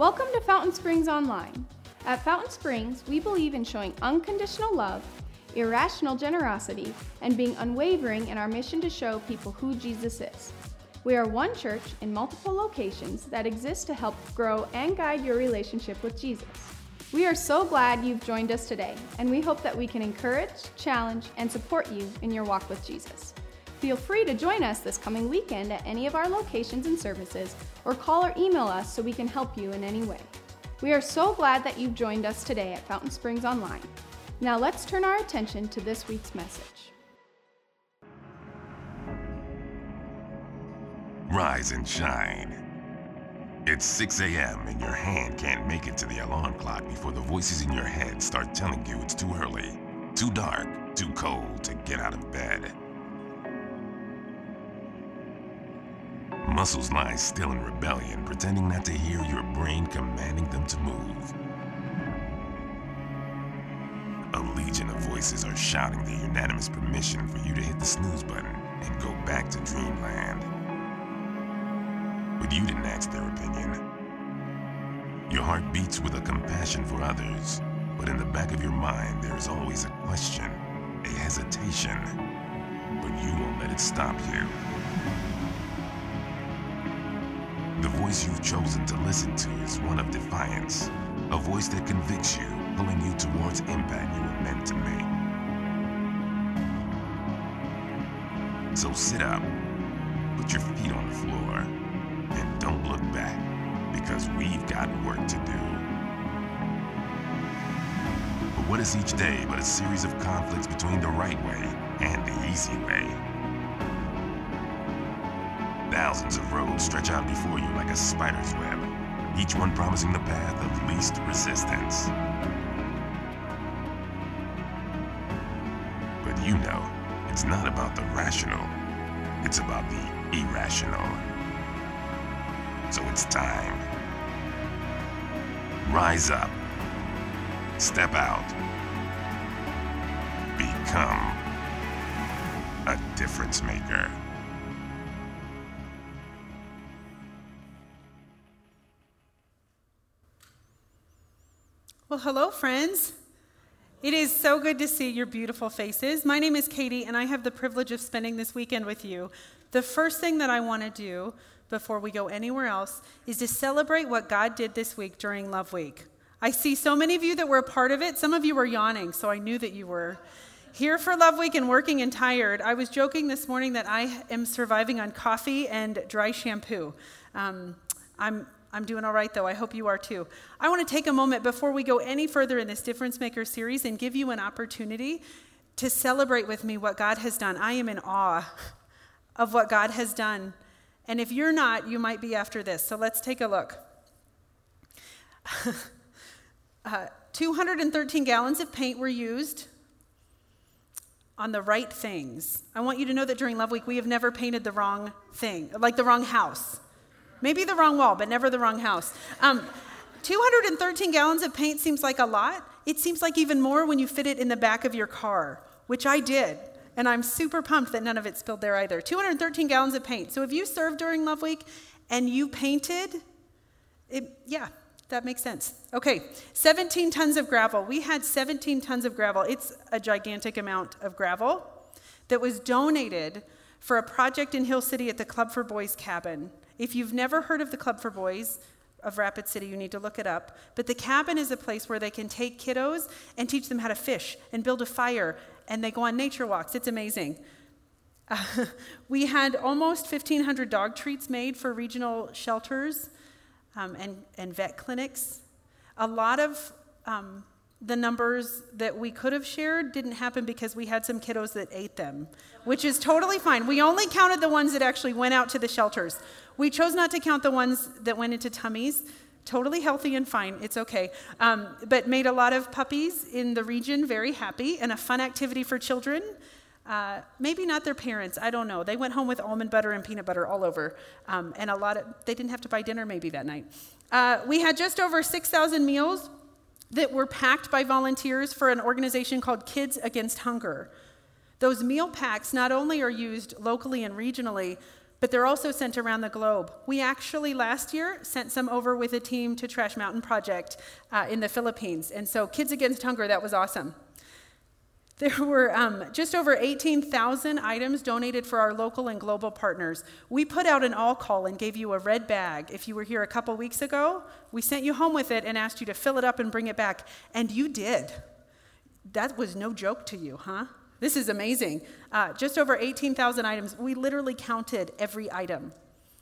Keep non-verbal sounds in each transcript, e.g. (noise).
Welcome to Fountain Springs Online. At Fountain Springs, we believe in showing unconditional love, irrational generosity, and being unwavering in our mission to show people who Jesus is. We are one church in multiple locations that exist to help grow and guide your relationship with Jesus. We are so glad you've joined us today, and we hope that we can encourage, challenge, and support you in your walk with Jesus. Feel free to join us this coming weekend at any of our locations and services, or call or email us so we can help you in any way. We are so glad that you've joined us today at Fountain Springs Online. Now let's turn our attention to this week's message. Rise and shine. It's 6 a.m. and your hand can't make it to the alarm clock before the voices in your head start telling you it's too early, too dark, too cold to get out of bed. Muscles lie still in rebellion, pretending not to hear your brain commanding them to move. A legion of voices are shouting their unanimous permission for you to hit the snooze button and go back to dreamland. But you didn't ask their opinion. Your heart beats with a compassion for others, but in the back of your mind there is always a question, a hesitation. But you won't let it stop you. The voice you've chosen to listen to is one of defiance, a voice that convicts you, pulling you towards impact you were meant to make. So sit up, put your feet on the floor, and don't look back, because we've got work to do. But what is each day but a series of conflicts between the right way and the easy way? Thousands of roads stretch out before you like a spider's web, each one promising the path of least resistance. But you know, it's not about the rational, it's about the irrational. So it's time. Rise up. Step out. Become a difference maker. Hello, friends. It is so good to see your beautiful faces. My name is Katie, and I have the privilege of spending this weekend with you. The first thing that I want to do before we go anywhere else is to celebrate what God did this week during Love Week. I see so many of you that were a part of it. Some of you were yawning, so I knew that you were here for Love Week and working and tired. I was joking this morning that I am surviving on coffee and dry shampoo. Um, I'm I'm doing all right, though. I hope you are too. I want to take a moment before we go any further in this Difference Maker series and give you an opportunity to celebrate with me what God has done. I am in awe of what God has done. And if you're not, you might be after this. So let's take a look. (laughs) uh, 213 gallons of paint were used on the right things. I want you to know that during Love Week, we have never painted the wrong thing, like the wrong house. Maybe the wrong wall, but never the wrong house. Um, 213 gallons of paint seems like a lot. It seems like even more when you fit it in the back of your car, which I did. And I'm super pumped that none of it spilled there either. 213 gallons of paint. So if you served during Love Week and you painted, it, yeah, that makes sense. Okay, 17 tons of gravel. We had 17 tons of gravel. It's a gigantic amount of gravel that was donated for a project in Hill City at the Club for Boys cabin. If you've never heard of the Club for Boys of Rapid City, you need to look it up. But the cabin is a place where they can take kiddos and teach them how to fish and build a fire, and they go on nature walks. It's amazing. Uh, (laughs) we had almost 1,500 dog treats made for regional shelters um, and, and vet clinics. A lot of um, the numbers that we could have shared didn't happen because we had some kiddos that ate them, which is totally fine. We only counted the ones that actually went out to the shelters. We chose not to count the ones that went into tummies. Totally healthy and fine, it's okay. Um, but made a lot of puppies in the region very happy and a fun activity for children. Uh, maybe not their parents, I don't know. They went home with almond butter and peanut butter all over, um, and a lot of, they didn't have to buy dinner maybe that night. Uh, we had just over 6,000 meals that were packed by volunteers for an organization called Kids Against Hunger. Those meal packs not only are used locally and regionally, but they're also sent around the globe. We actually last year sent some over with a team to Trash Mountain Project uh, in the Philippines. And so, Kids Against Hunger, that was awesome. There were um, just over 18,000 items donated for our local and global partners. We put out an all call and gave you a red bag. If you were here a couple weeks ago, we sent you home with it and asked you to fill it up and bring it back. And you did. That was no joke to you, huh? This is amazing. Uh, just over 18,000 items. We literally counted every item.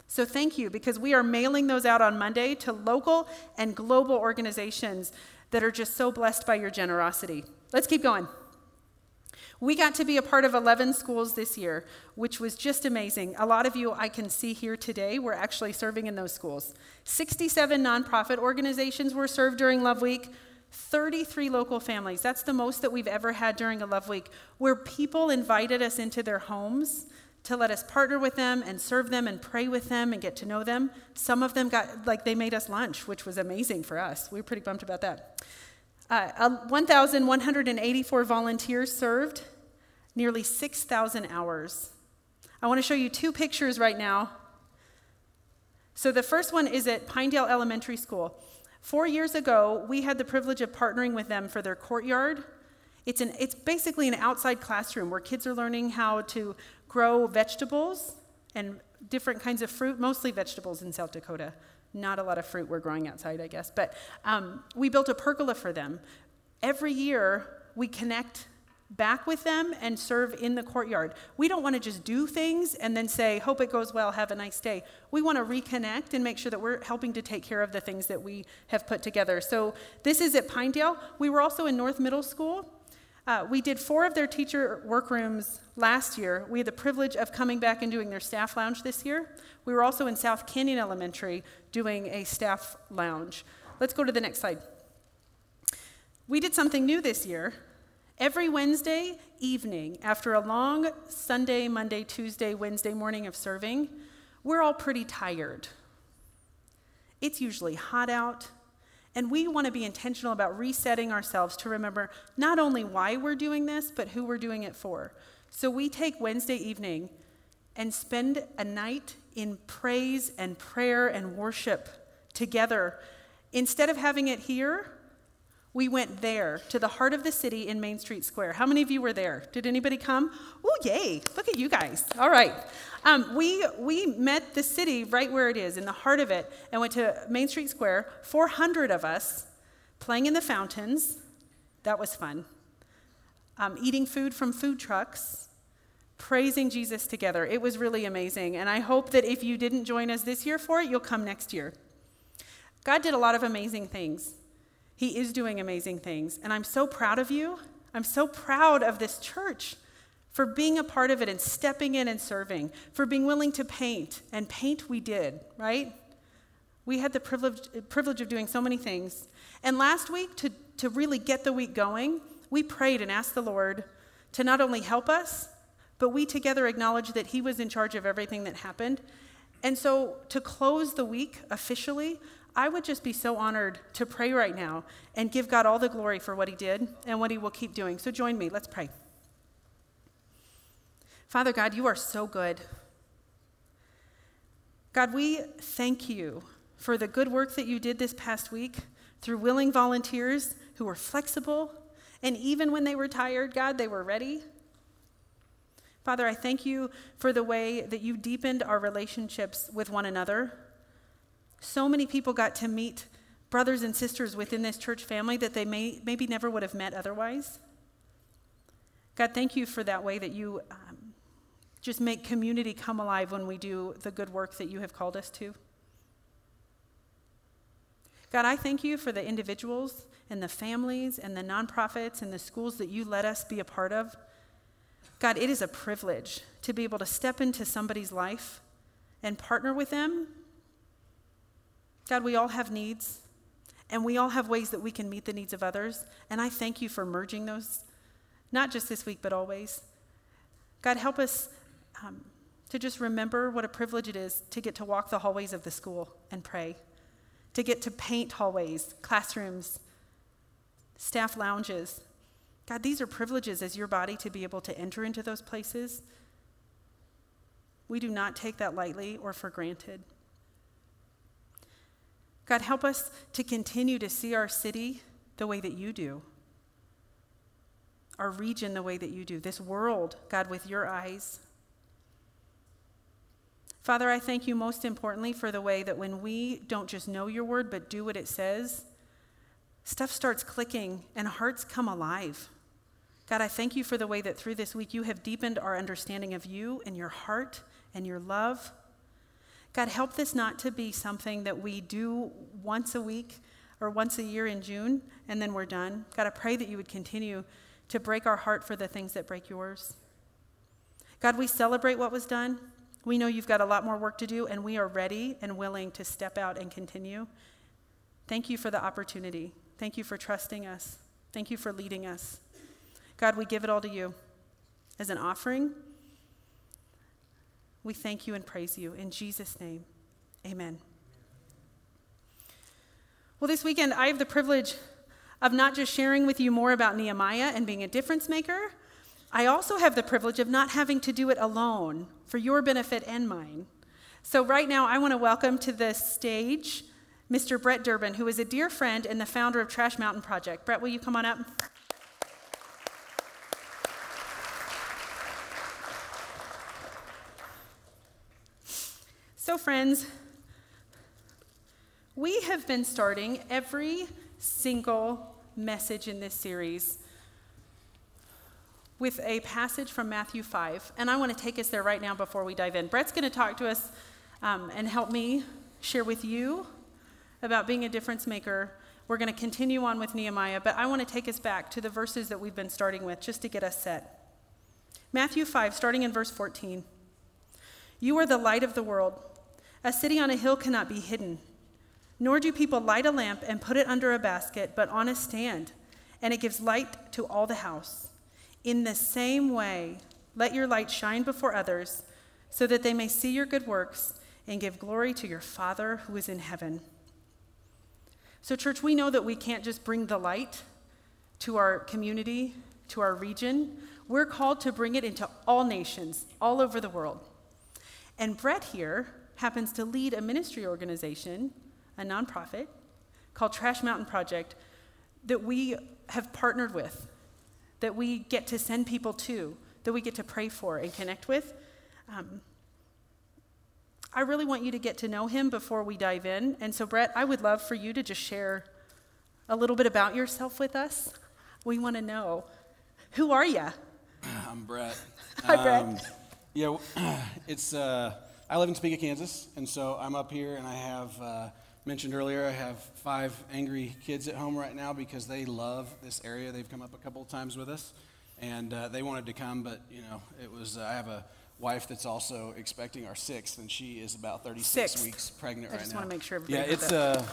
So thank you because we are mailing those out on Monday to local and global organizations that are just so blessed by your generosity. Let's keep going. We got to be a part of 11 schools this year, which was just amazing. A lot of you I can see here today were actually serving in those schools. 67 nonprofit organizations were served during Love Week, 33 local families. That's the most that we've ever had during a Love Week, where people invited us into their homes to let us partner with them and serve them and pray with them and get to know them. Some of them got, like, they made us lunch, which was amazing for us. We were pretty bummed about that. Uh, 1,184 volunteers served, nearly 6,000 hours. I want to show you two pictures right now. So the first one is at Pinedale Elementary School. Four years ago, we had the privilege of partnering with them for their courtyard. It's, an, it's basically an outside classroom where kids are learning how to grow vegetables and different kinds of fruit, mostly vegetables in South Dakota. Not a lot of fruit we're growing outside, I guess. But um, we built a pergola for them. Every year, we connect back with them and serve in the courtyard. We don't want to just do things and then say, hope it goes well, have a nice day. We want to reconnect and make sure that we're helping to take care of the things that we have put together. So this is at Pinedale. We were also in North Middle School. Uh, we did four of their teacher workrooms last year. We had the privilege of coming back and doing their staff lounge this year. We were also in South Canyon Elementary doing a staff lounge. Let's go to the next slide. We did something new this year. Every Wednesday evening, after a long Sunday, Monday, Tuesday, Wednesday morning of serving, we're all pretty tired. It's usually hot out, and we want to be intentional about resetting ourselves to remember not only why we're doing this, but who we're doing it for. So we take Wednesday evening and spend a night in praise and prayer and worship together. Instead of having it here, we went there to the heart of the city in Main Street Square. How many of you were there? Did anybody come? Oh, yay! Look at you guys. All right. Um, we, we met the city right where it is, in the heart of it, and went to Main Street Square. 400 of us playing in the fountains. That was fun. Um, eating food from food trucks, praising Jesus together. It was really amazing. And I hope that if you didn't join us this year for it, you'll come next year. God did a lot of amazing things. He is doing amazing things. And I'm so proud of you. I'm so proud of this church for being a part of it and stepping in and serving, for being willing to paint. And paint we did, right? We had the privilege, privilege of doing so many things. And last week, to, to really get the week going, we prayed and asked the Lord to not only help us, but we together acknowledged that He was in charge of everything that happened. And so to close the week officially, I would just be so honored to pray right now and give God all the glory for what He did and what He will keep doing. So join me. Let's pray. Father God, you are so good. God, we thank you for the good work that you did this past week through willing volunteers who were flexible, and even when they were tired, God, they were ready. Father, I thank you for the way that you deepened our relationships with one another so many people got to meet brothers and sisters within this church family that they may, maybe never would have met otherwise. God, thank you for that way that you um, just make community come alive when we do the good work that you have called us to. God, I thank you for the individuals and the families and the nonprofits and the schools that you let us be a part of. God, it is a privilege to be able to step into somebody's life and partner with them God, we all have needs, and we all have ways that we can meet the needs of others. And I thank you for merging those, not just this week, but always. God, help us um, to just remember what a privilege it is to get to walk the hallways of the school and pray, to get to paint hallways, classrooms, staff lounges. God, these are privileges as your body to be able to enter into those places. We do not take that lightly or for granted. God, help us to continue to see our city the way that you do, our region the way that you do, this world, God, with your eyes. Father, I thank you most importantly for the way that when we don't just know your word, but do what it says, stuff starts clicking and hearts come alive. God, I thank you for the way that through this week you have deepened our understanding of you and your heart and your love. God, help this not to be something that we do once a week or once a year in June and then we're done. God, I pray that you would continue to break our heart for the things that break yours. God, we celebrate what was done. We know you've got a lot more work to do, and we are ready and willing to step out and continue. Thank you for the opportunity. Thank you for trusting us. Thank you for leading us. God, we give it all to you as an offering. We thank you and praise you. In Jesus' name, amen. Well, this weekend, I have the privilege of not just sharing with you more about Nehemiah and being a difference maker, I also have the privilege of not having to do it alone for your benefit and mine. So, right now, I want to welcome to the stage Mr. Brett Durbin, who is a dear friend and the founder of Trash Mountain Project. Brett, will you come on up? So, friends, we have been starting every single message in this series with a passage from Matthew 5. And I want to take us there right now before we dive in. Brett's going to talk to us um, and help me share with you about being a difference maker. We're going to continue on with Nehemiah, but I want to take us back to the verses that we've been starting with just to get us set. Matthew 5, starting in verse 14. You are the light of the world. A city on a hill cannot be hidden. Nor do people light a lamp and put it under a basket, but on a stand, and it gives light to all the house. In the same way, let your light shine before others, so that they may see your good works and give glory to your Father who is in heaven. So, church, we know that we can't just bring the light to our community, to our region. We're called to bring it into all nations, all over the world. And Brett here happens to lead a ministry organization, a nonprofit called Trash Mountain Project, that we have partnered with, that we get to send people to, that we get to pray for and connect with. Um, I really want you to get to know him before we dive in. And so, Brett, I would love for you to just share a little bit about yourself with us. We want to know who are you? (clears throat) I'm Brett. (laughs) Hi, Brett. Um, yeah, (clears throat) it's. Uh, I live in Topeka, Kansas, and so I'm up here, and I have uh, mentioned earlier I have five angry kids at home right now because they love this area. They've come up a couple of times with us, and uh, they wanted to come, but you know, it was. Uh, I have a wife that's also expecting our sixth, and she is about 36 sixth. weeks pregnant I right now. I just want to make sure. everybody. Yeah, it's uh,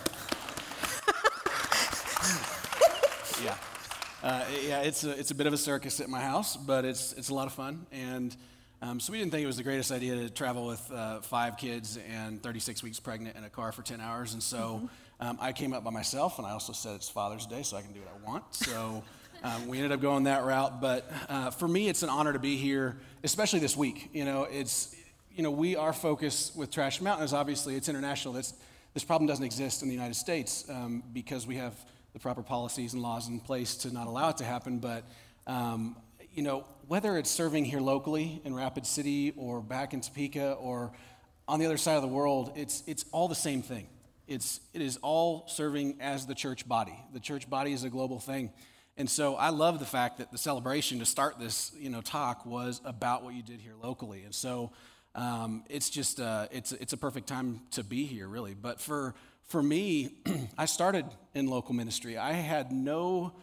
(laughs) yeah, uh, yeah. It's a it's a bit of a circus at my house, but it's it's a lot of fun and. Um, so we didn't think it was the greatest idea to travel with uh, five kids and 36 weeks pregnant in a car for 10 hours. And so mm-hmm. um, I came up by myself, and I also said it's Father's Day, so I can do what I want. So um, we ended up going that route. But uh, for me, it's an honor to be here, especially this week. You know, it's you know we our focus with Trash Mountain is obviously it's international. This this problem doesn't exist in the United States um, because we have the proper policies and laws in place to not allow it to happen. But um, you know, whether it's serving here locally in Rapid City or back in Topeka or on the other side of the world, it's, it's all the same thing. It's, it is all serving as the church body. The church body is a global thing. And so I love the fact that the celebration to start this, you know, talk was about what you did here locally. And so um, it's just, uh, it's, it's a perfect time to be here, really. But for, for me, (clears throat) I started in local ministry. I had no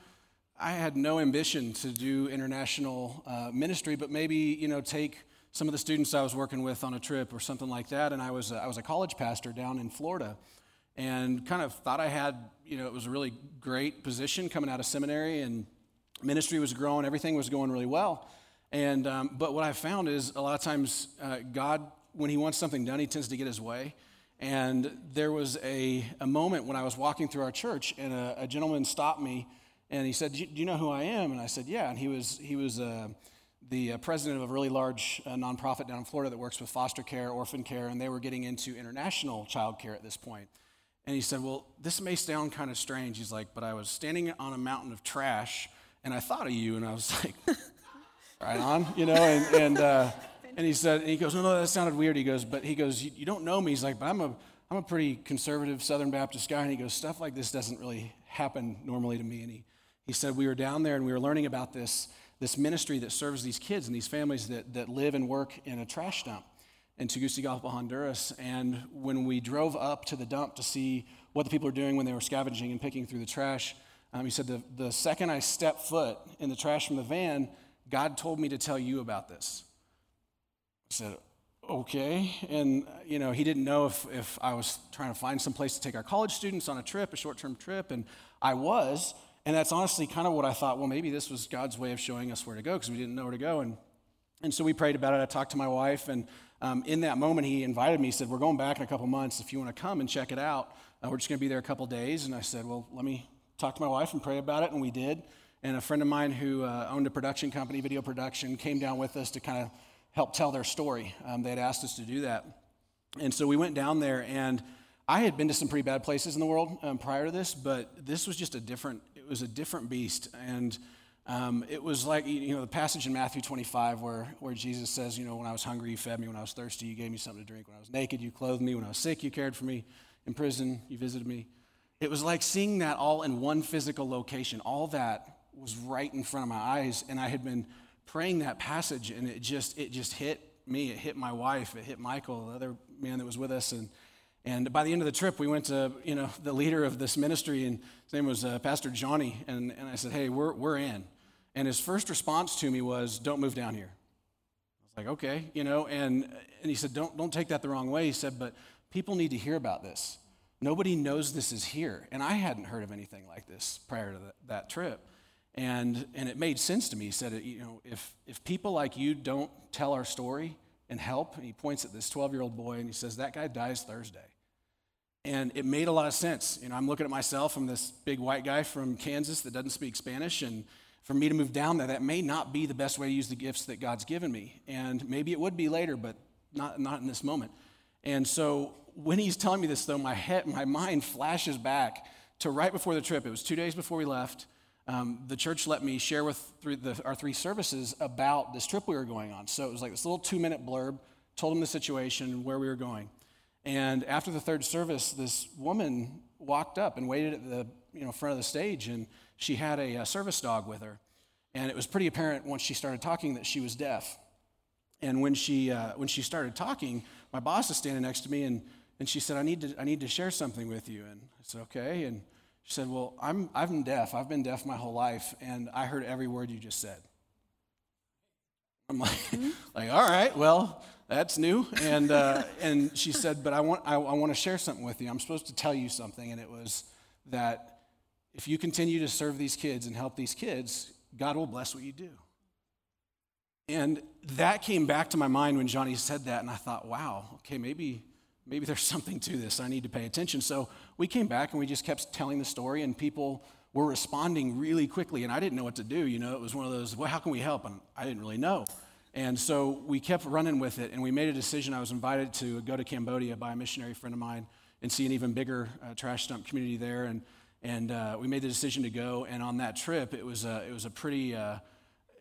I had no ambition to do international uh, ministry, but maybe you know take some of the students I was working with on a trip or something like that. And I was a, I was a college pastor down in Florida, and kind of thought I had you know it was a really great position coming out of seminary, and ministry was growing, everything was going really well. And um, but what I found is a lot of times uh, God, when He wants something done, He tends to get His way. And there was a, a moment when I was walking through our church, and a, a gentleman stopped me and he said, do you, know who I am? And I said, Yeah. And he was, he was uh, the uh, president of a really large uh, nonprofit down in Florida that works with foster care, orphan care, and they were getting into international child care at this point. And he said, Well, this may sound kind of strange. He's like, But I was standing on a mountain of trash and I thought of you. And I was (laughs) like, Right on, you know? And, and, uh, and he said, and he goes, No, no, that sounded weird. He goes, But he goes, You, you don't know me. He's like, But I'm a, I'm a pretty conservative Southern Baptist guy. And he goes, Stuff like this doesn't really happen normally to me. And he, he said, We were down there and we were learning about this, this ministry that serves these kids and these families that, that live and work in a trash dump in Tegucigalpa, Honduras. And when we drove up to the dump to see what the people were doing when they were scavenging and picking through the trash, um, he said, the, the second I stepped foot in the trash from the van, God told me to tell you about this. I said, okay. And, you know, he didn't know if, if I was trying to find some place to take our college students on a trip, a short term trip. And I was. And that's honestly kind of what I thought, well, maybe this was God's way of showing us where to go because we didn't know where to go. And, and so we prayed about it. I talked to my wife, and um, in that moment, he invited me. He said, We're going back in a couple months. If you want to come and check it out, uh, we're just going to be there a couple days. And I said, Well, let me talk to my wife and pray about it. And we did. And a friend of mine who uh, owned a production company, video production, came down with us to kind of help tell their story. Um, they had asked us to do that. And so we went down there, and I had been to some pretty bad places in the world um, prior to this, but this was just a different, it was a different beast. And um, it was like, you know, the passage in Matthew 25 where, where Jesus says, you know, when I was hungry, you fed me. When I was thirsty, you gave me something to drink. When I was naked, you clothed me. When I was sick, you cared for me. In prison, you visited me. It was like seeing that all in one physical location. All that was right in front of my eyes. And I had been praying that passage, and it just, it just hit me. It hit my wife. It hit Michael, the other man that was with us. And, and by the end of the trip, we went to, you know, the leader of this ministry, and his name was uh, Pastor Johnny. And, and I said, hey, we're, we're in. And his first response to me was, Don't move down here. I was like, Okay, you know, and, and he said, don't, don't take that the wrong way. He said, But people need to hear about this. Nobody knows this is here. And I hadn't heard of anything like this prior to the, that trip. And, and it made sense to me. He said, You know, if, if people like you don't tell our story and help, and he points at this 12 year old boy and he says, That guy dies Thursday. And it made a lot of sense. You know, I'm looking at myself. I'm this big white guy from Kansas that doesn't speak Spanish, and for me to move down there, that may not be the best way to use the gifts that God's given me. And maybe it would be later, but not, not in this moment. And so when he's telling me this, though, my, head, my mind flashes back to right before the trip. It was two days before we left. Um, the church let me share with the, our three services about this trip we were going on. So it was like this little two minute blurb, told them the situation, where we were going. And after the third service, this woman walked up and waited at the you know, front of the stage. And she had a, a service dog with her. And it was pretty apparent once she started talking that she was deaf. And when she, uh, when she started talking, my boss is standing next to me and, and she said, I need, to, I need to share something with you. And I said, okay. And she said, well, I'm, I've been deaf. I've been deaf my whole life, and I heard every word you just said. I'm like, mm-hmm. (laughs) like all right, well, that's new. And, uh, and she said, but I want, I, I want to share something with you. I'm supposed to tell you something. And it was that if you continue to serve these kids and help these kids, God will bless what you do. And that came back to my mind when Johnny said that, and I thought, wow, okay, maybe, maybe there's (laughs) something to this. I need to pay attention. So we came back and we just kept telling the story, and people were responding really quickly, and I didn't know what to do. You know, it was one of those, well, how can we help? And I didn't really know. And so we kept running with it, and we made a decision. I was invited to go to Cambodia by a missionary friend of mine and see an even bigger uh, trash dump community there. And and uh, we made the decision to go. And on that trip, it was a, it was a pretty, uh,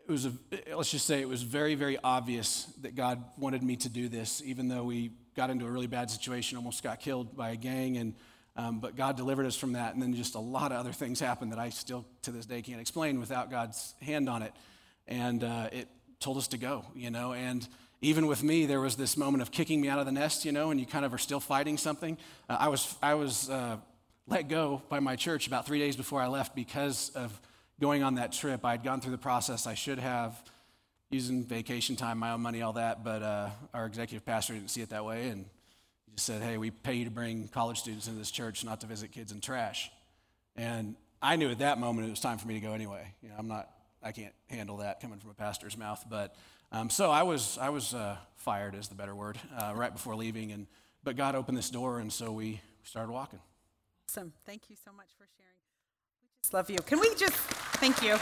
it was a, let's just say it was very, very obvious that God wanted me to do this, even though we got into a really bad situation, almost got killed by a gang. And, um, but God delivered us from that. And then just a lot of other things happened that I still to this day can't explain without God's hand on it. And uh, it told us to go, you know. And even with me, there was this moment of kicking me out of the nest, you know, and you kind of are still fighting something. Uh, I was, I was uh, let go by my church about three days before I left because of going on that trip. I'd gone through the process I should have, using vacation time, my own money, all that, but uh, our executive pastor didn't see it that way, and he just said, Hey, we pay you to bring college students into this church, not to visit kids in trash. And I knew at that moment it was time for me to go anyway. You know, I'm not, I can't handle that coming from a pastor's mouth, but um, so I was, I was uh, fired, is the better word, uh, right before leaving, and but God opened this door, and so we started walking. Awesome. Thank you so much for sharing. We just love you. Can we just thank you?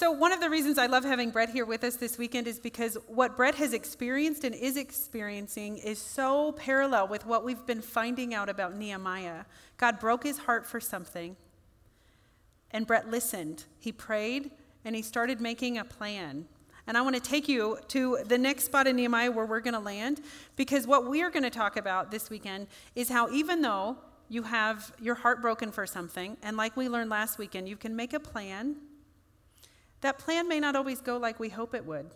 So, one of the reasons I love having Brett here with us this weekend is because what Brett has experienced and is experiencing is so parallel with what we've been finding out about Nehemiah. God broke his heart for something, and Brett listened. He prayed, and he started making a plan. And I want to take you to the next spot in Nehemiah where we're going to land, because what we are going to talk about this weekend is how even though you have your heart broken for something, and like we learned last weekend, you can make a plan that plan may not always go like we hope it would,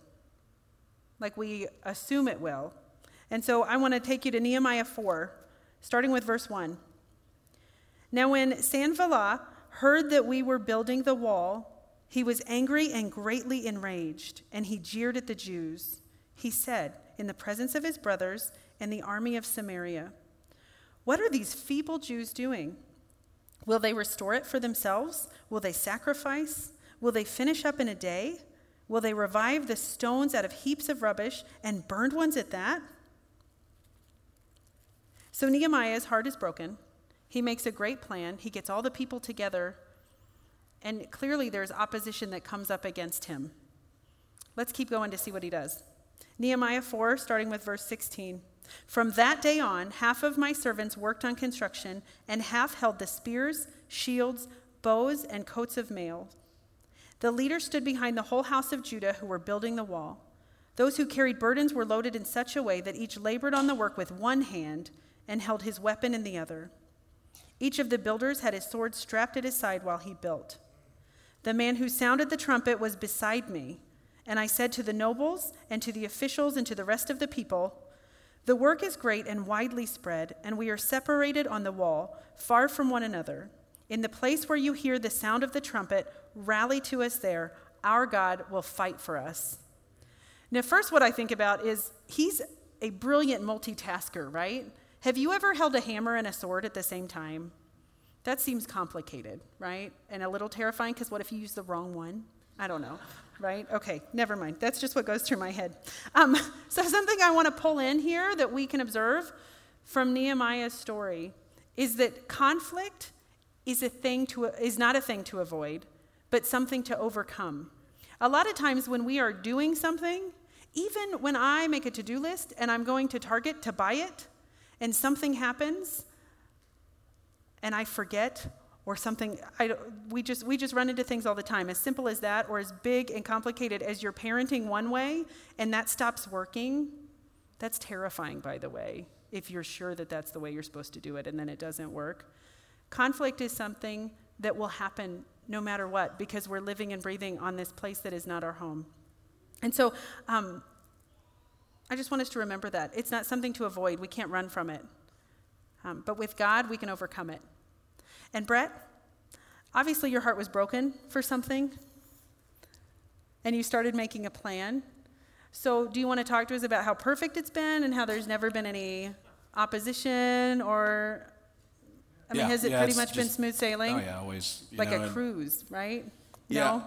like we assume it will. And so I want to take you to Nehemiah 4, starting with verse 1. Now, when Sanballat heard that we were building the wall, he was angry and greatly enraged, and he jeered at the Jews. He said, in the presence of his brothers and the army of Samaria, What are these feeble Jews doing? Will they restore it for themselves? Will they sacrifice? Will they finish up in a day? Will they revive the stones out of heaps of rubbish and burned ones at that? So Nehemiah's heart is broken. He makes a great plan. He gets all the people together, and clearly there's opposition that comes up against him. Let's keep going to see what he does. Nehemiah 4, starting with verse 16. From that day on, half of my servants worked on construction, and half held the spears, shields, bows, and coats of mail. The leaders stood behind the whole house of Judah who were building the wall. Those who carried burdens were loaded in such a way that each labored on the work with one hand and held his weapon in the other. Each of the builders had his sword strapped at his side while he built. The man who sounded the trumpet was beside me, and I said to the nobles and to the officials and to the rest of the people, The work is great and widely spread, and we are separated on the wall, far from one another. In the place where you hear the sound of the trumpet, rally to us there. Our God will fight for us. Now, first, what I think about is he's a brilliant multitasker, right? Have you ever held a hammer and a sword at the same time? That seems complicated, right? And a little terrifying because what if you use the wrong one? I don't know, right? Okay, never mind. That's just what goes through my head. Um, (laughs) so, something I want to pull in here that we can observe from Nehemiah's story is that conflict is a thing to is not a thing to avoid, but something to overcome. A lot of times when we are doing something, even when I make a to-do list and I'm going to Target to buy it, and something happens, and I forget or something I, we just we just run into things all the time as simple as that or as big and complicated as you're parenting one way and that stops working that's terrifying by the way if you're sure that that's the way you're supposed to do it and then it doesn't work Conflict is something that will happen no matter what because we're living and breathing on this place that is not our home. And so um, I just want us to remember that. It's not something to avoid, we can't run from it. Um, but with God, we can overcome it. And Brett, obviously your heart was broken for something, and you started making a plan. So, do you want to talk to us about how perfect it's been and how there's never been any opposition or I mean, Yeah, has it yeah, pretty it's much been just- smooth sailing? Oh yeah, always. you Like know, a and- cruise, right? Yeah. No?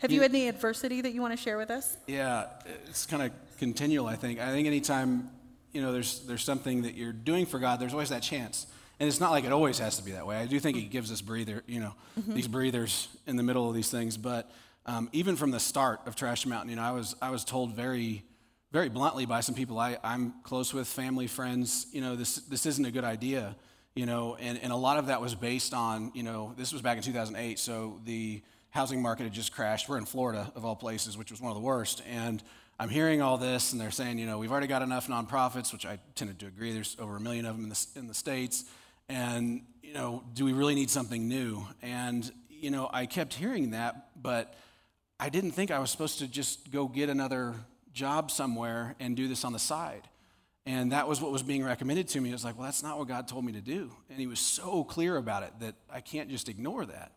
Have you You- had any adversity that you want to share with us? Yeah, it's kind of continual. I think. I think anytime you know there's there's something that you're doing for God, there's always that chance. And it's not like it always has to be that way. I do think He gives us breather, you know, these breathers in the middle of these things. But um, even from the start of Trash Mountain, you know, I was I was told very very bluntly by some people I, I'm close with, family, friends, you know, this this isn't a good idea, you know, and, and a lot of that was based on, you know, this was back in 2008, so the housing market had just crashed. We're in Florida, of all places, which was one of the worst. And I'm hearing all this, and they're saying, you know, we've already got enough nonprofits, which I tended to agree. There's over a million of them in the, in the States. And, you know, do we really need something new? And, you know, I kept hearing that, but I didn't think I was supposed to just go get another job somewhere and do this on the side. And that was what was being recommended to me. It was like, well, that's not what God told me to do. And He was so clear about it that I can't just ignore that.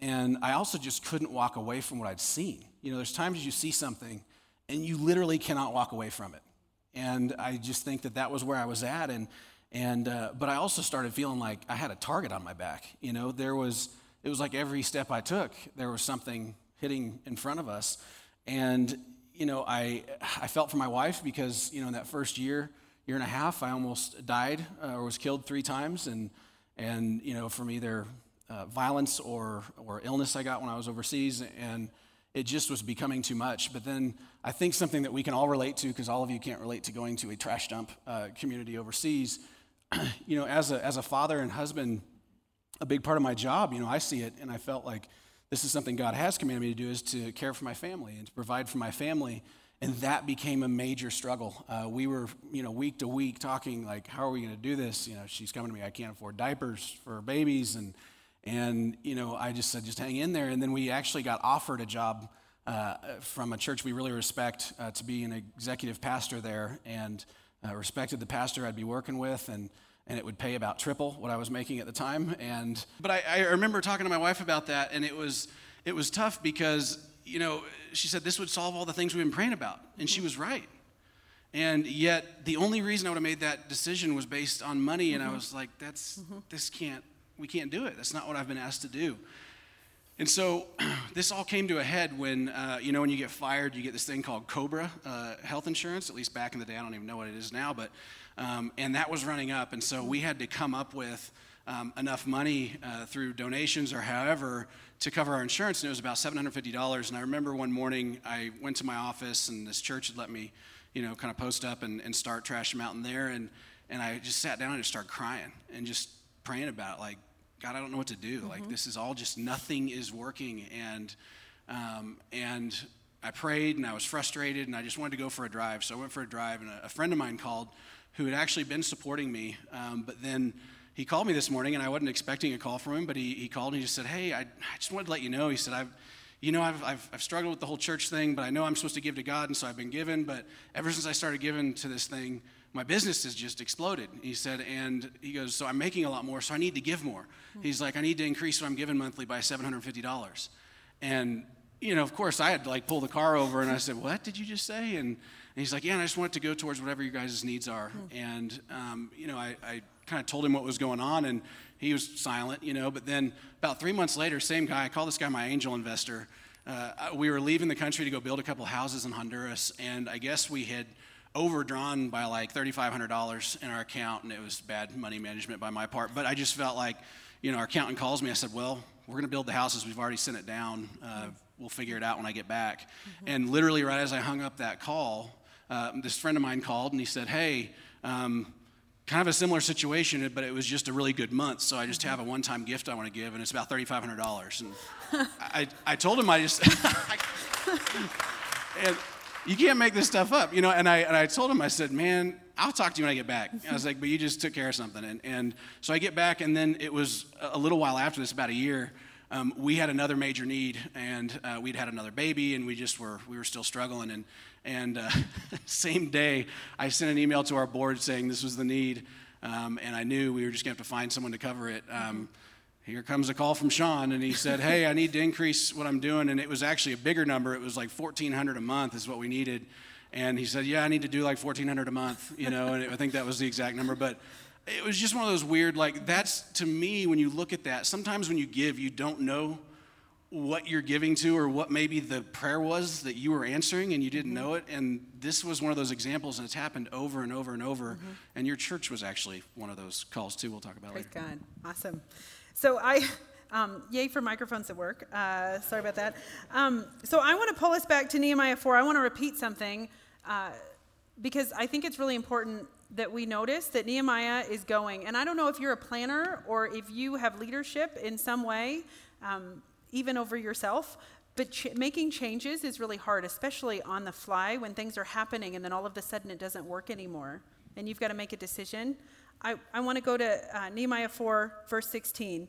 And I also just couldn't walk away from what I'd seen. You know, there's times you see something and you literally cannot walk away from it. And I just think that that was where I was at. And, and uh, but I also started feeling like I had a target on my back. You know, there was, it was like every step I took, there was something hitting in front of us. And, you know, I, I felt for my wife because, you know, in that first year, year and a half, I almost died uh, or was killed three times. And, and you know, from either uh, violence or, or illness I got when I was overseas. And, it just was becoming too much. But then I think something that we can all relate to, because all of you can't relate to going to a trash dump uh, community overseas. (clears throat) you know, as a, as a father and husband, a big part of my job, you know, I see it and I felt like this is something God has commanded me to do is to care for my family and to provide for my family. And that became a major struggle. Uh, we were, you know, week to week talking like, how are we going to do this? You know, she's coming to me, I can't afford diapers for babies. And, and, you know, I just said, just hang in there. And then we actually got offered a job uh, from a church we really respect uh, to be an executive pastor there and uh, respected the pastor I'd be working with. And, and it would pay about triple what I was making at the time. And but I, I remember talking to my wife about that, and it was it was tough because you know she said this would solve all the things we've been praying about, and she was right. And yet the only reason I would have made that decision was based on money, and mm-hmm. I was like, that's mm-hmm. this can't we can't do it. That's not what I've been asked to do. And so (clears throat) this all came to a head when, uh, you know, when you get fired, you get this thing called COBRA uh, health insurance. At least back in the day, I don't even know what it is now, but um, and that was running up. And so we had to come up with um, enough money uh, through donations or however to cover our insurance. And it was about $750. And I remember one morning I went to my office and this church had let me, you know, kind of post up and, and start Trash Mountain there. And, and I just sat down and just started crying and just praying about it. Like, God, I don't know what to do. Mm-hmm. Like, this is all just nothing is working. And, um, and I prayed and I was frustrated and I just wanted to go for a drive. So I went for a drive and a, a friend of mine called who had actually been supporting me. Um, but then he called me this morning, and I wasn't expecting a call from him, but he, he called and he just said, Hey, I, I just wanted to let you know. He said, I've, you know, I've, I've, I've, struggled with the whole church thing, but I know I'm supposed to give to God, and so I've been given. But ever since I started giving to this thing, my business has just exploded. He said, and he goes, So I'm making a lot more, so I need to give more. He's like, I need to increase what I'm giving monthly by $750. And, you know, of course, I had to like pull the car over, and I said, What did you just say? And he's like, Yeah, and I just want it to go towards whatever your guys' needs are. Mm-hmm. And, um, you know, I, I kind of told him what was going on, and he was silent, you know. But then about three months later, same guy, I call this guy my angel investor. Uh, we were leaving the country to go build a couple houses in Honduras, and I guess we had overdrawn by like $3,500 in our account, and it was bad money management by my part. But I just felt like, you know, our accountant calls me. I said, Well, we're going to build the houses. We've already sent it down. Uh, we'll figure it out when I get back. Mm-hmm. And literally, right as I hung up that call, uh, this friend of mine called and he said, Hey, um, kind of a similar situation, but it was just a really good month. So I just have a one time gift I want to give, and it's about $3,500. And (laughs) I, I told him I just, (laughs) and you can't make this stuff up, you know. And I, and I told him, I said, Man, I'll talk to you when I get back. I was like, But you just took care of something. And, and so I get back, and then it was a little while after this, about a year. Um, we had another major need, and uh, we'd had another baby, and we just were we were still struggling. And and uh, (laughs) same day, I sent an email to our board saying this was the need, um, and I knew we were just going to have to find someone to cover it. Um, here comes a call from Sean, and he said, "Hey, I need to increase what I'm doing." And it was actually a bigger number. It was like 1,400 a month is what we needed. And he said, "Yeah, I need to do like 1,400 a month," you know. And I think that was the exact number, but it was just one of those weird like that's to me when you look at that sometimes when you give you don't know what you're giving to or what maybe the prayer was that you were answering and you didn't mm-hmm. know it. And this was one of those examples, and it's happened over and over and over. Mm-hmm. And your church was actually one of those calls, too. We'll talk about Praise later. God. Awesome. So I. (laughs) Um, yay for microphones at work. Uh, sorry about that. Um, so I want to pull us back to Nehemiah 4. I want to repeat something uh, because I think it's really important that we notice that Nehemiah is going. And I don't know if you're a planner or if you have leadership in some way. Um, even over yourself. But ch- making changes is really hard, especially on the fly when things are happening and then all of a sudden it doesn't work anymore. And you've got to make a decision. I, I want to go to uh, Nehemiah 4, verse 16.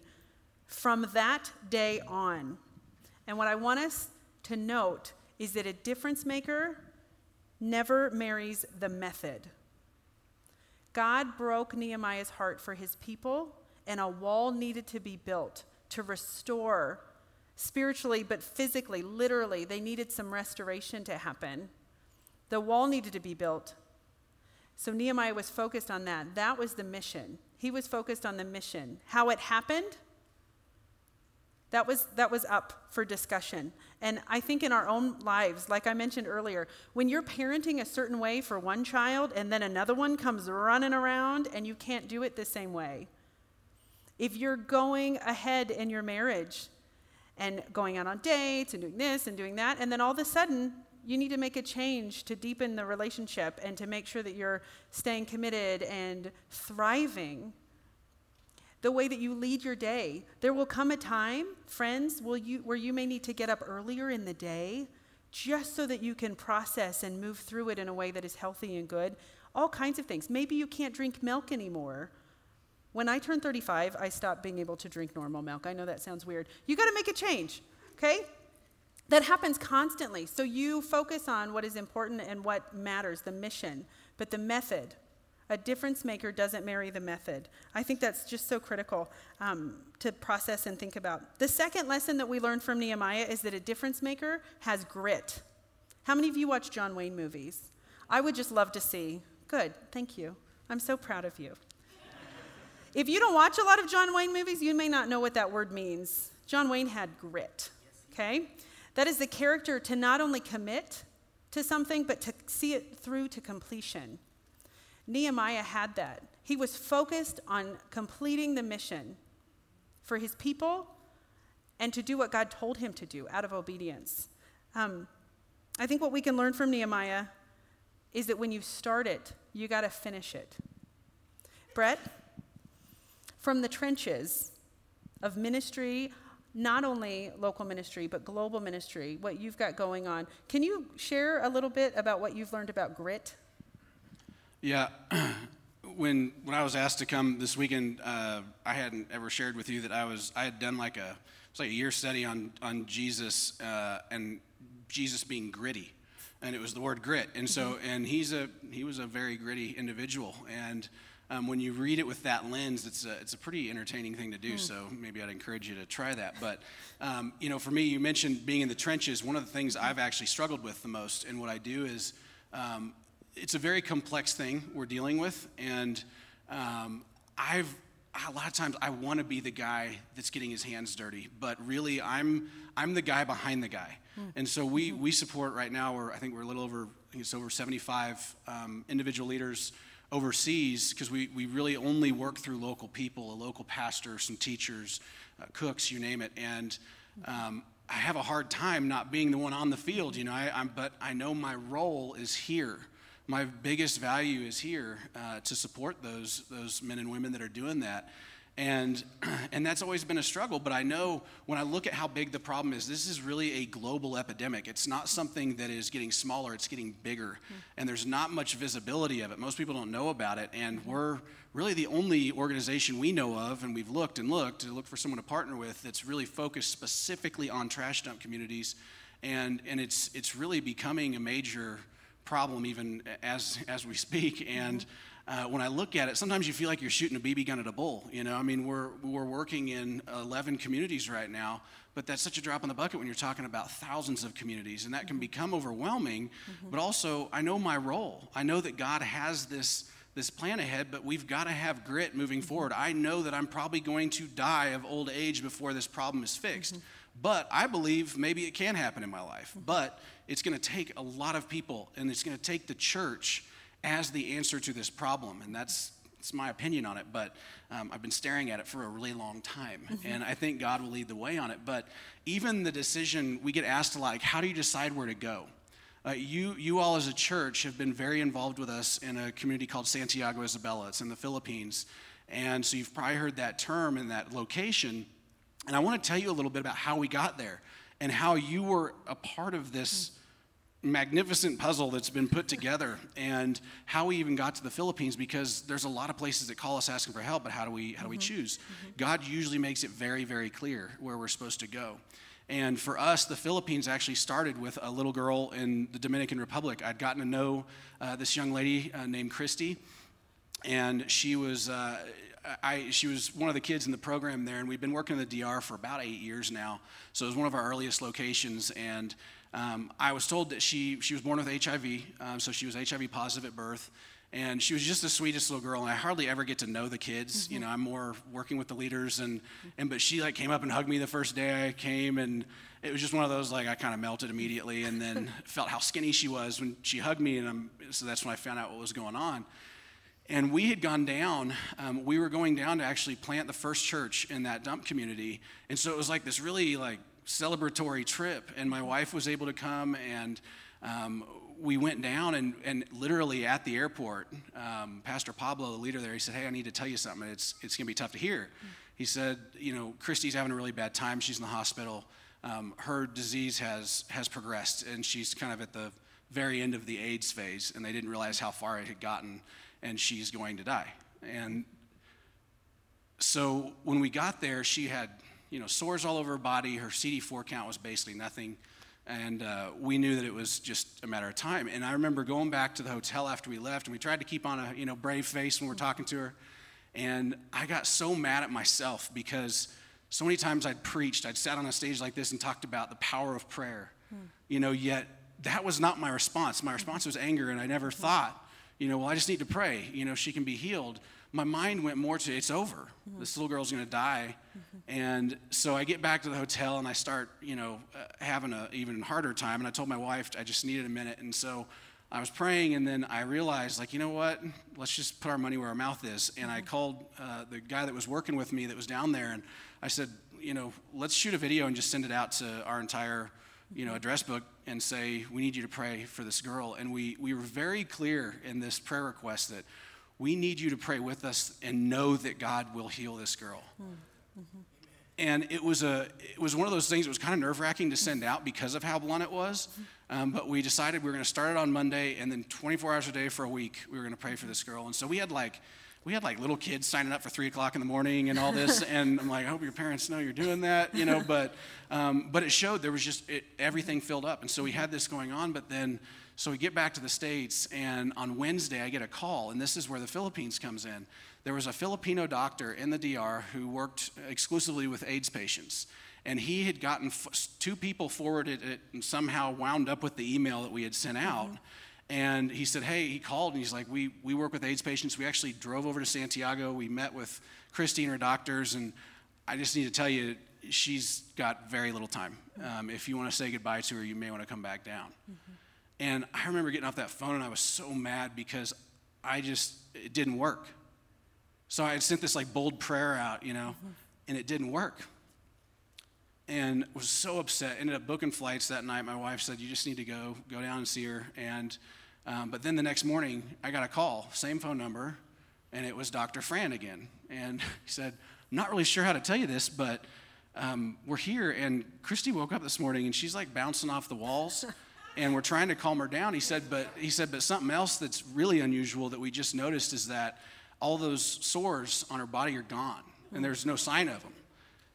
From that day on. And what I want us to note is that a difference maker never marries the method. God broke Nehemiah's heart for his people, and a wall needed to be built to restore spiritually, but physically, literally, they needed some restoration to happen. The wall needed to be built. So Nehemiah was focused on that. That was the mission. He was focused on the mission. How it happened, that was, that was up for discussion. And I think in our own lives, like I mentioned earlier, when you're parenting a certain way for one child and then another one comes running around and you can't do it the same way, if you're going ahead in your marriage and going out on dates and doing this and doing that. And then all of a sudden, you need to make a change to deepen the relationship and to make sure that you're staying committed and thriving the way that you lead your day. There will come a time, friends, you, where you may need to get up earlier in the day just so that you can process and move through it in a way that is healthy and good. All kinds of things. Maybe you can't drink milk anymore. When I turned 35, I stopped being able to drink normal milk. I know that sounds weird. You got to make a change, okay? That happens constantly. So you focus on what is important and what matters, the mission, but the method. A difference maker doesn't marry the method. I think that's just so critical um, to process and think about. The second lesson that we learned from Nehemiah is that a difference maker has grit. How many of you watch John Wayne movies? I would just love to see. Good, thank you. I'm so proud of you. If you don't watch a lot of John Wayne movies, you may not know what that word means. John Wayne had grit, okay? That is the character to not only commit to something, but to see it through to completion. Nehemiah had that. He was focused on completing the mission for his people and to do what God told him to do out of obedience. Um, I think what we can learn from Nehemiah is that when you start it, you got to finish it. Brett, from the trenches of ministry, not only local ministry, but global ministry, what you've got going on, can you share a little bit about what you've learned about grit? Yeah. (clears throat) when when I was asked to come this weekend, uh, I hadn't ever shared with you that I was I had done like a it's like a year study on on Jesus uh, and Jesus being gritty, and it was the word grit. And so mm-hmm. and he's a he was a very gritty individual. And um, when you read it with that lens, it's a it's a pretty entertaining thing to do. Mm. So maybe I'd encourage you to try that. But um, you know, for me, you mentioned being in the trenches. One of the things I've actually struggled with the most, and what I do is um, it's a very complex thing we're dealing with, and um, I've a lot of times I want to be the guy that's getting his hands dirty, but really I'm I'm the guy behind the guy. Mm. And so we we support right now. We're I think we're a little over I think it's over 75 um, individual leaders overseas because we we really only work through local people, a local pastor, some teachers, uh, cooks, you name it, and. Um, I have a hard time not being the one on the field, you know. I, I'm, but I know my role is here my biggest value is here uh, to support those those men and women that are doing that and (clears throat) and that's always been a struggle but i know when i look at how big the problem is this is really a global epidemic it's not something that is getting smaller it's getting bigger mm-hmm. and there's not much visibility of it most people don't know about it and mm-hmm. we're really the only organization we know of and we've looked and looked to look for someone to partner with that's really focused specifically on trash dump communities and and it's it's really becoming a major problem even as as we speak. And uh, when I look at it, sometimes you feel like you're shooting a BB gun at a bull. You know, I mean, we're we're working in 11 communities right now, but that's such a drop in the bucket when you're talking about thousands of communities, and that can become overwhelming. Mm-hmm. But also, I know my role. I know that God has this this plan ahead, but we've got to have grit moving forward. I know that I'm probably going to die of old age before this problem is fixed. Mm-hmm. But I believe maybe it can happen in my life. Mm-hmm. But it's going to take a lot of people, and it's going to take the church as the answer to this problem. And that's, that's my opinion on it, but um, I've been staring at it for a really long time. Mm-hmm. And I think God will lead the way on it. But even the decision, we get asked a lot, like, how do you decide where to go? Uh, you, you all as a church have been very involved with us in a community called Santiago Isabela. It's in the Philippines. And so you've probably heard that term and that location. And I want to tell you a little bit about how we got there and how you were a part of this magnificent puzzle that's been put together and how we even got to the Philippines because there's a lot of places that call us asking for help but how do we how do we mm-hmm. choose mm-hmm. God usually makes it very very clear where we're supposed to go and for us the Philippines actually started with a little girl in the Dominican Republic I'd gotten to know uh, this young lady uh, named Christy and she was uh, I, she was one of the kids in the program there, and we've been working in the DR for about eight years now. So it was one of our earliest locations, and um, I was told that she she was born with HIV, um, so she was HIV positive at birth, and she was just the sweetest little girl. And I hardly ever get to know the kids. Mm-hmm. You know, I'm more working with the leaders, and and but she like came up and hugged me the first day I came, and it was just one of those like I kind of melted immediately, and then (laughs) felt how skinny she was when she hugged me, and I'm, so that's when I found out what was going on. And we had gone down, um, we were going down to actually plant the first church in that dump community. And so it was like this really like celebratory trip, and my wife was able to come, and um, we went down, and, and literally at the airport, um, Pastor Pablo, the leader there, he said, "Hey, I need to tell you something. It's it's gonna be tough to hear." He said, "You know, Christy's having a really bad time. She's in the hospital. Um, her disease has has progressed, and she's kind of at the very end of the AIDS phase, and they didn't realize how far it had gotten, and she's going to die." And so when we got there, she had you know sores all over her body. Her CD4 count was basically nothing, and uh, we knew that it was just a matter of time. And I remember going back to the hotel after we left, and we tried to keep on a you know brave face when we're talking to her. And I got so mad at myself because so many times I'd preached, I'd sat on a stage like this and talked about the power of prayer. You know, yet that was not my response. My response was anger, and I never thought, you know, well, I just need to pray. You know, she can be healed my mind went more to it's over. Mm-hmm. This little girl's going to die. Mm-hmm. And so I get back to the hotel and I start, you know, uh, having an even harder time. And I told my wife I just needed a minute. And so I was praying and then I realized, like, you know what? Let's just put our money where our mouth is. And mm-hmm. I called uh, the guy that was working with me that was down there and I said, you know, let's shoot a video and just send it out to our entire, you know, address book and say, we need you to pray for this girl. And we, we were very clear in this prayer request that we need you to pray with us and know that God will heal this girl. Mm-hmm. And it was, a, it was one of those things that was kind of nerve wracking to send out because of how blunt it was. Um, but we decided we were going to start it on Monday, and then 24 hours a day for a week, we were going to pray for this girl. And so we had like, we had like little kids signing up for three o'clock in the morning and all this. (laughs) and I'm like, I hope your parents know you're doing that, you know. But, um, but it showed there was just it, everything filled up. And so we had this going on. But then so we get back to the States, and on Wednesday, I get a call, and this is where the Philippines comes in. There was a Filipino doctor in the DR who worked exclusively with AIDS patients. And he had gotten f- two people forwarded it and somehow wound up with the email that we had sent out. Mm-hmm. And he said, Hey, he called and he's like, we, we work with AIDS patients. We actually drove over to Santiago. We met with Christy and her doctors. And I just need to tell you, she's got very little time. Um, if you want to say goodbye to her, you may want to come back down. Mm-hmm. And I remember getting off that phone and I was so mad because I just, it didn't work. So I had sent this like bold prayer out, you know, and it didn't work. And was so upset. Ended up booking flights that night. My wife said, You just need to go, go down and see her. And, um, but then the next morning, I got a call, same phone number, and it was Dr. Fran again. And (laughs) he said, I'm not really sure how to tell you this, but um, we're here. And Christy woke up this morning and she's like bouncing off the walls. (laughs) and we're trying to calm her down. He said, but he said, but something else that's really unusual that we just noticed is that all those sores on her body are gone, and there's no sign of them.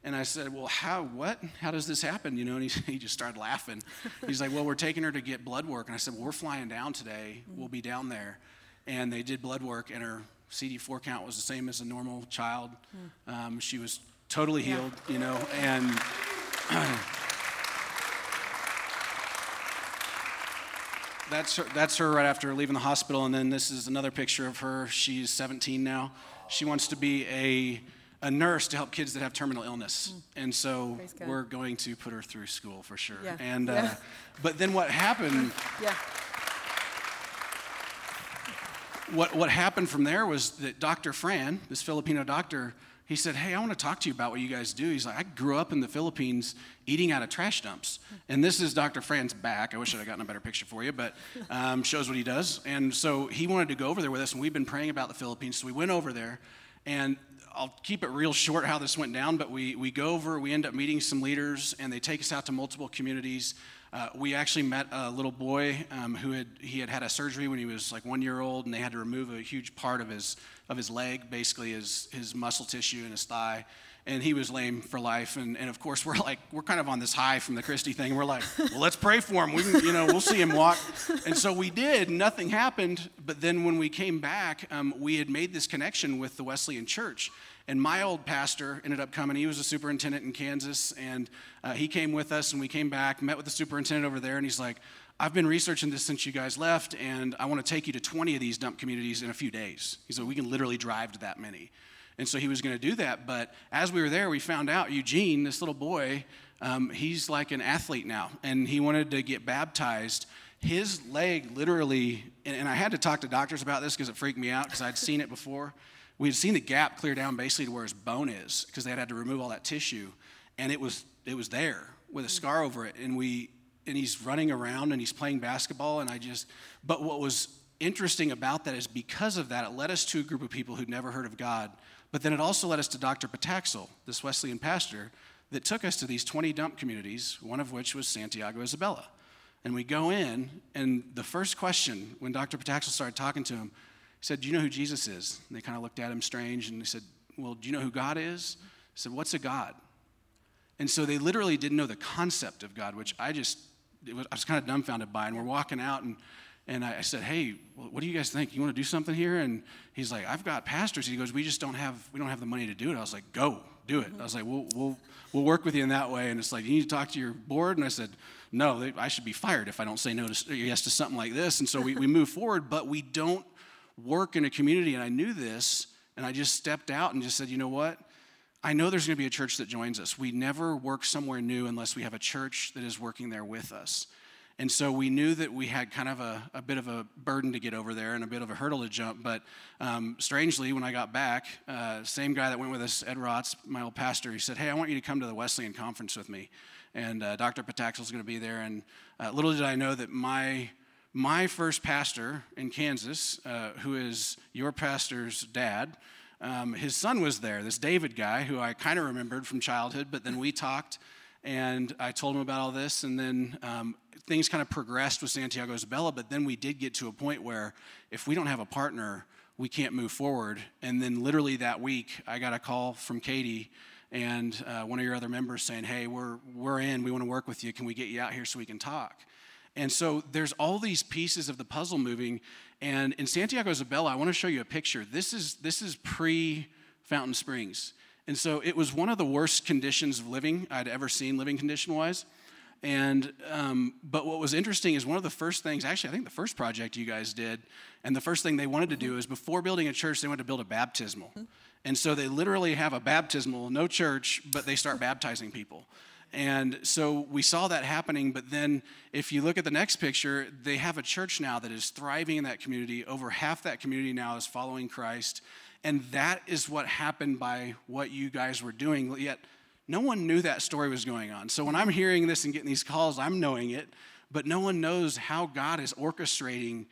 And I said, well, how, what? How does this happen? You know, and he, (laughs) he just started laughing. He's like, well, we're taking her to get blood work. And I said, well, we're flying down today. We'll be down there. And they did blood work, and her CD4 count was the same as a normal child. Um, she was totally healed, yeah. you know, and (clears throat) that's her, that's her right after leaving the hospital. And then this is another picture of her. She's 17 now. She wants to be a, a nurse to help kids that have terminal illness. Mm. And so we're going to put her through school for sure. Yeah. And, yeah. Uh, but then what happened? (laughs) Yeah. What, what happened from there was that Dr. Fran, this Filipino doctor, he said, Hey, I want to talk to you about what you guys do. He's like, I grew up in the Philippines eating out of trash dumps. And this is Dr. Fran's back. I wish I'd have gotten a better picture for you, but um, shows what he does. And so he wanted to go over there with us, and we've been praying about the Philippines. So we went over there, and I'll keep it real short how this went down, but we, we go over, we end up meeting some leaders, and they take us out to multiple communities. Uh, we actually met a little boy um, who had he had had a surgery when he was like one year old, and they had to remove a huge part of his of his leg, basically his his muscle tissue and his thigh, and he was lame for life. And, and of course, (laughs) we're like we're kind of on this high from the Christy thing. We're like, well, let's pray for him. We can, you know, we'll see him walk. And so we did. Nothing happened. But then when we came back, um, we had made this connection with the Wesleyan Church. And my old pastor ended up coming. He was a superintendent in Kansas, and uh, he came with us, and we came back, met with the superintendent over there, and he's like, I've been researching this since you guys left, and I want to take you to 20 of these dump communities in a few days. He said, We can literally drive to that many. And so he was going to do that. But as we were there, we found out Eugene, this little boy, um, he's like an athlete now, and he wanted to get baptized. His leg literally, and, and I had to talk to doctors about this because it freaked me out because I'd seen it before we had seen the gap clear down basically to where his bone is because they had had to remove all that tissue, and it was it was there with a mm. scar over it, and we and he's running around and he's playing basketball, and I just. But what was interesting about that is because of that, it led us to a group of people who'd never heard of God. But then it also led us to Dr. Pataxel, this Wesleyan pastor, that took us to these 20 dump communities, one of which was Santiago Isabela. And we go in, and the first question when Dr. Pataxel started talking to him, said, Do you know who Jesus is? And they kind of looked at him strange, and he said, Well, do you know who God is? He said, What's a God? And so they literally didn't know the concept of God, which I just, was, I was kind of dumbfounded by. And we're walking out, and, and I, I said, Hey, what do you guys think? You want to do something here? And he's like, I've got pastors. He goes, We just don't have, we don't have the money to do it. I was like, Go, do it. I was like, We'll, we'll, we'll work with you in that way. And it's like, You need to talk to your board. And I said, No, they, I should be fired if I don't say no to, yes to something like this. And so we, we move forward, but we don't work in a community. And I knew this, and I just stepped out and just said, You know what? I know there's going to be a church that joins us. We never work somewhere new unless we have a church that is working there with us. And so we knew that we had kind of a, a bit of a burden to get over there and a bit of a hurdle to jump. But um, strangely, when I got back, uh, same guy that went with us, Ed Rotz, my old pastor, he said, Hey, I want you to come to the Wesleyan conference with me. And uh, Dr. Pataxel is going to be there. And uh, little did I know that my my first pastor in Kansas, uh, who is your pastor's dad, um, his son was there, this David guy who I kind of remembered from childhood, but then we talked and I told him about all this, and then um, things kind of progressed with Santiago Isabela, but then we did get to a point where if we don't have a partner, we can't move forward. And then literally that week, I got a call from Katie and uh, one of your other members saying, Hey, we're, we're in, we want to work with you. Can we get you out here so we can talk? And so there's all these pieces of the puzzle moving. And in Santiago Isabela, I want to show you a picture. This is, this is pre Fountain Springs. And so it was one of the worst conditions of living I'd ever seen, living condition wise. And um, but what was interesting is one of the first things, actually, I think the first project you guys did, and the first thing they wanted to do is before building a church, they wanted to build a baptismal. And so they literally have a baptismal, no church, but they start baptizing people. And so we saw that happening, but then if you look at the next picture, they have a church now that is thriving in that community. Over half that community now is following Christ. And that is what happened by what you guys were doing. Yet no one knew that story was going on. So when I'm hearing this and getting these calls, I'm knowing it, but no one knows how God is orchestrating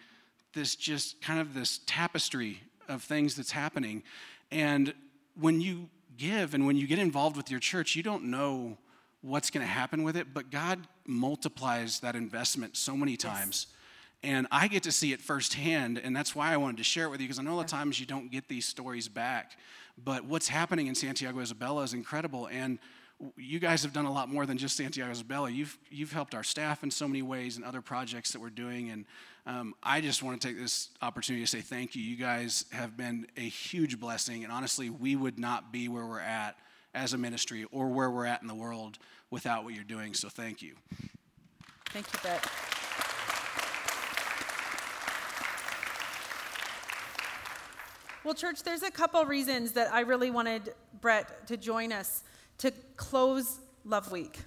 this just kind of this tapestry of things that's happening. And when you give and when you get involved with your church, you don't know what's going to happen with it, but God multiplies that investment so many times. Yes. And I get to see it firsthand, and that's why I wanted to share it with you because I know a lot of times you don't get these stories back. But what's happening in Santiago Isabela is incredible. And you guys have done a lot more than just Santiago Isabela. You've, you've helped our staff in so many ways and other projects that we're doing. And um, I just want to take this opportunity to say thank you. You guys have been a huge blessing. And honestly, we would not be where we're at as a ministry or where we're at in the world without what you're doing. So thank you. Thank you, Brett. Well, church, there's a couple reasons that I really wanted Brett to join us to close Love Week.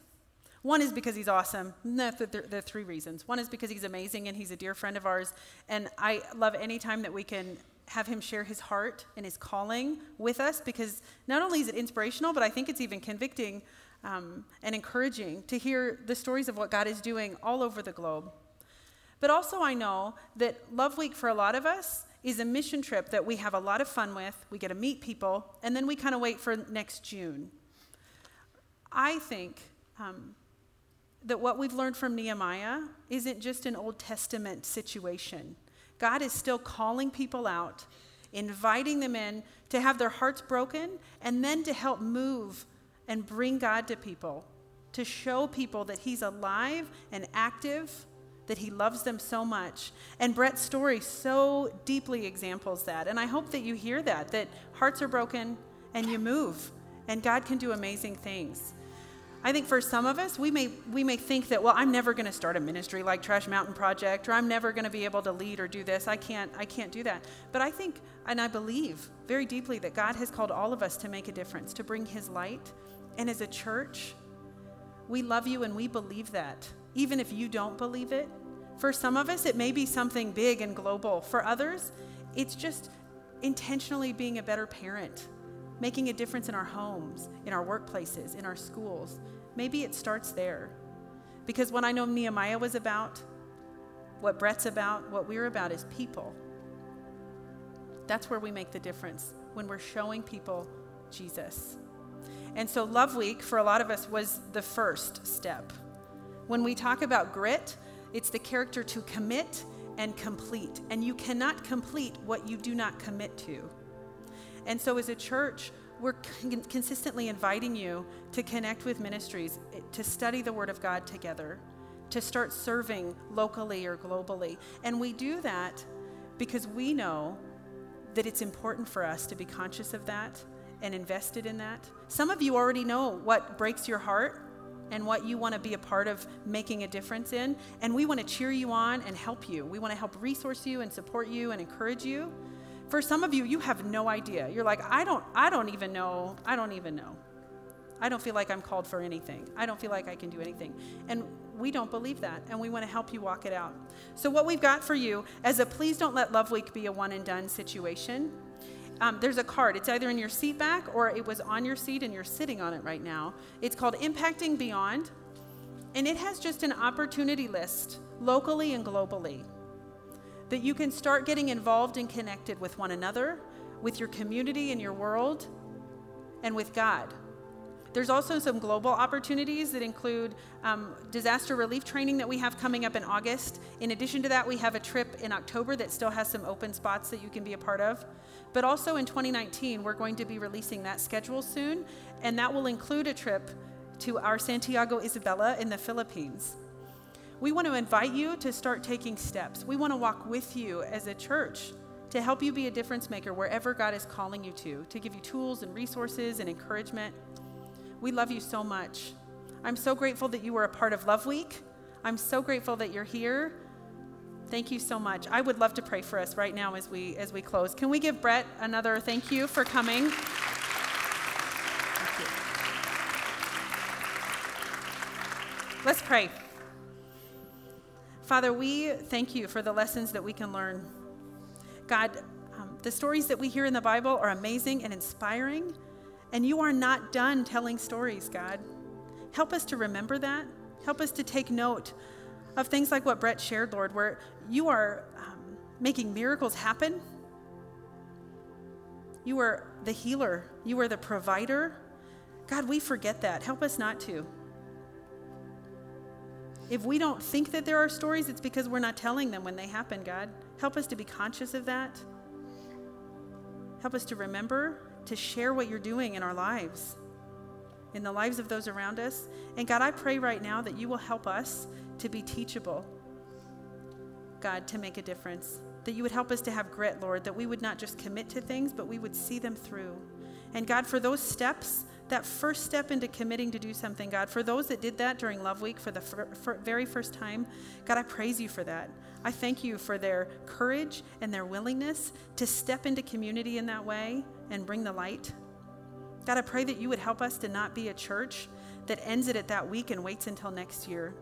One is because he's awesome. No, there, there are three reasons. One is because he's amazing and he's a dear friend of ours. And I love any time that we can have him share his heart and his calling with us because not only is it inspirational, but I think it's even convicting um, and encouraging to hear the stories of what God is doing all over the globe. But also, I know that Love Week for a lot of us is a mission trip that we have a lot of fun with. We get to meet people, and then we kind of wait for next June. I think um, that what we've learned from Nehemiah isn't just an Old Testament situation. God is still calling people out, inviting them in to have their hearts broken, and then to help move and bring God to people, to show people that He's alive and active, that He loves them so much. And Brett's story so deeply examples that. And I hope that you hear that, that hearts are broken and you move, and God can do amazing things. I think for some of us, we may, we may think that, well, I'm never going to start a ministry like Trash Mountain Project, or I'm never going to be able to lead or do this. I can't, I can't do that. But I think, and I believe very deeply that God has called all of us to make a difference, to bring His light. And as a church, we love you and we believe that, even if you don't believe it. For some of us, it may be something big and global. For others, it's just intentionally being a better parent, making a difference in our homes, in our workplaces, in our schools, maybe it starts there. Because what I know Nehemiah was about, what Brett's about, what we're about is people. That's where we make the difference when we're showing people Jesus. And so, Love Week for a lot of us was the first step. When we talk about grit, it's the character to commit and complete. And you cannot complete what you do not commit to. And so, as a church, we're con- consistently inviting you to connect with ministries, eh, to study the Word of God together, to start serving locally or globally. And we do that because we know that it's important for us to be conscious of that and invested in that. Some of you already know what breaks your heart and what you want to be a part of making a difference in. And we want to cheer you on and help you. We want to help resource you and support you and encourage you. For some of you, you have no idea. You're like, I don't, I don't even know. I don't even know. I don't feel like I'm called for anything. I don't feel like I can do anything. And we don't believe that, and we want to help you walk it out. So, what we've got for you as a please don't let Love Week be a one and done situation um, there's a card. It's either in your seat back or it was on your seat and you're sitting on it right now. It's called Impacting Beyond, and it has just an opportunity list locally and globally that you can start getting involved and connected with one another, with your community and your world, and with God. There's also some global opportunities that include um, disaster relief training that we have coming up in August. In addition to that, we have a trip in October that still has some open spots that you can be a part of. But also in 2019, we're going to be releasing that schedule soon, and that will include a trip to our Santiago Isabela in the Philippines. We want to invite you to start taking steps. We want to walk with you as a church to help you be a difference maker wherever God is calling you to, to give you tools and resources and encouragement. We love you so much. I'm so grateful that you were a part of Love Week. I'm so grateful that you're here. Thank you so much. I would love to pray for us right now as we as we close. Can we give Brett another thank you for coming? Let's pray. Father, we thank you for the lessons that we can learn. God, um, the stories that we hear in the Bible are amazing and inspiring. And you are not done telling stories, God. Help us to remember that. Help us to take note of things like what Brett shared, Lord, where you are um, making miracles happen. You are the healer, you are the provider. God, we forget that. Help us not to. If we don't think that there are stories, it's because we're not telling them when they happen, God. Help us to be conscious of that. Help us to remember to share what you're doing in our lives, in the lives of those around us. And God, I pray right now that you will help us to be teachable, God, to make a difference. That you would help us to have grit, Lord, that we would not just commit to things, but we would see them through. And God, for those steps, that first step into committing to do something, God, for those that did that during Love Week for the fir- for very first time, God, I praise you for that. I thank you for their courage and their willingness to step into community in that way and bring the light. God, I pray that you would help us to not be a church that ends it at that week and waits until next year.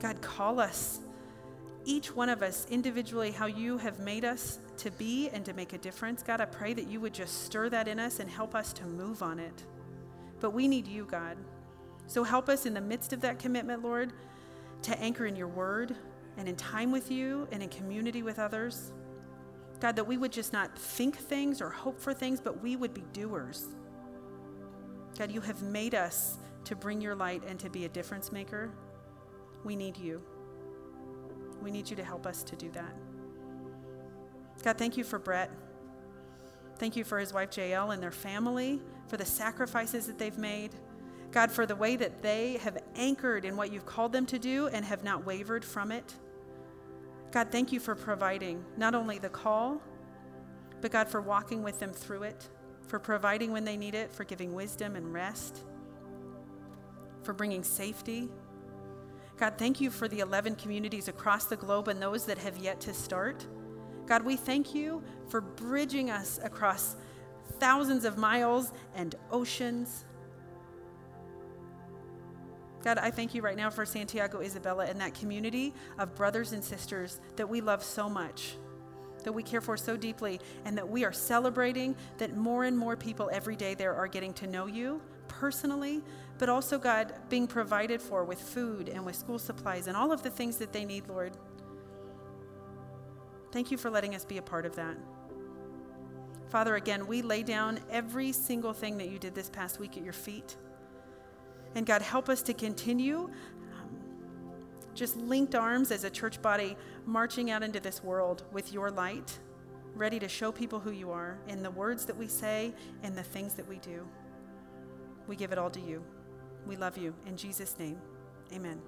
God, call us, each one of us individually, how you have made us to be and to make a difference. God, I pray that you would just stir that in us and help us to move on it. But we need you, God. So help us in the midst of that commitment, Lord, to anchor in your word and in time with you and in community with others. God, that we would just not think things or hope for things, but we would be doers. God, you have made us to bring your light and to be a difference maker. We need you. We need you to help us to do that. God, thank you for Brett. Thank you for his wife, Jael, and their family, for the sacrifices that they've made. God, for the way that they have anchored in what you've called them to do and have not wavered from it. God, thank you for providing not only the call, but God, for walking with them through it, for providing when they need it, for giving wisdom and rest, for bringing safety. God, thank you for the 11 communities across the globe and those that have yet to start. God, we thank you for bridging us across thousands of miles and oceans. God, I thank you right now for Santiago Isabela and that community of brothers and sisters that we love so much, that we care for so deeply, and that we are celebrating that more and more people every day there are getting to know you personally, but also, God, being provided for with food and with school supplies and all of the things that they need, Lord. Thank you for letting us be a part of that. Father, again, we lay down every single thing that you did this past week at your feet. And God, help us to continue um, just linked arms as a church body, marching out into this world with your light, ready to show people who you are in the words that we say and the things that we do. We give it all to you. We love you. In Jesus' name, amen.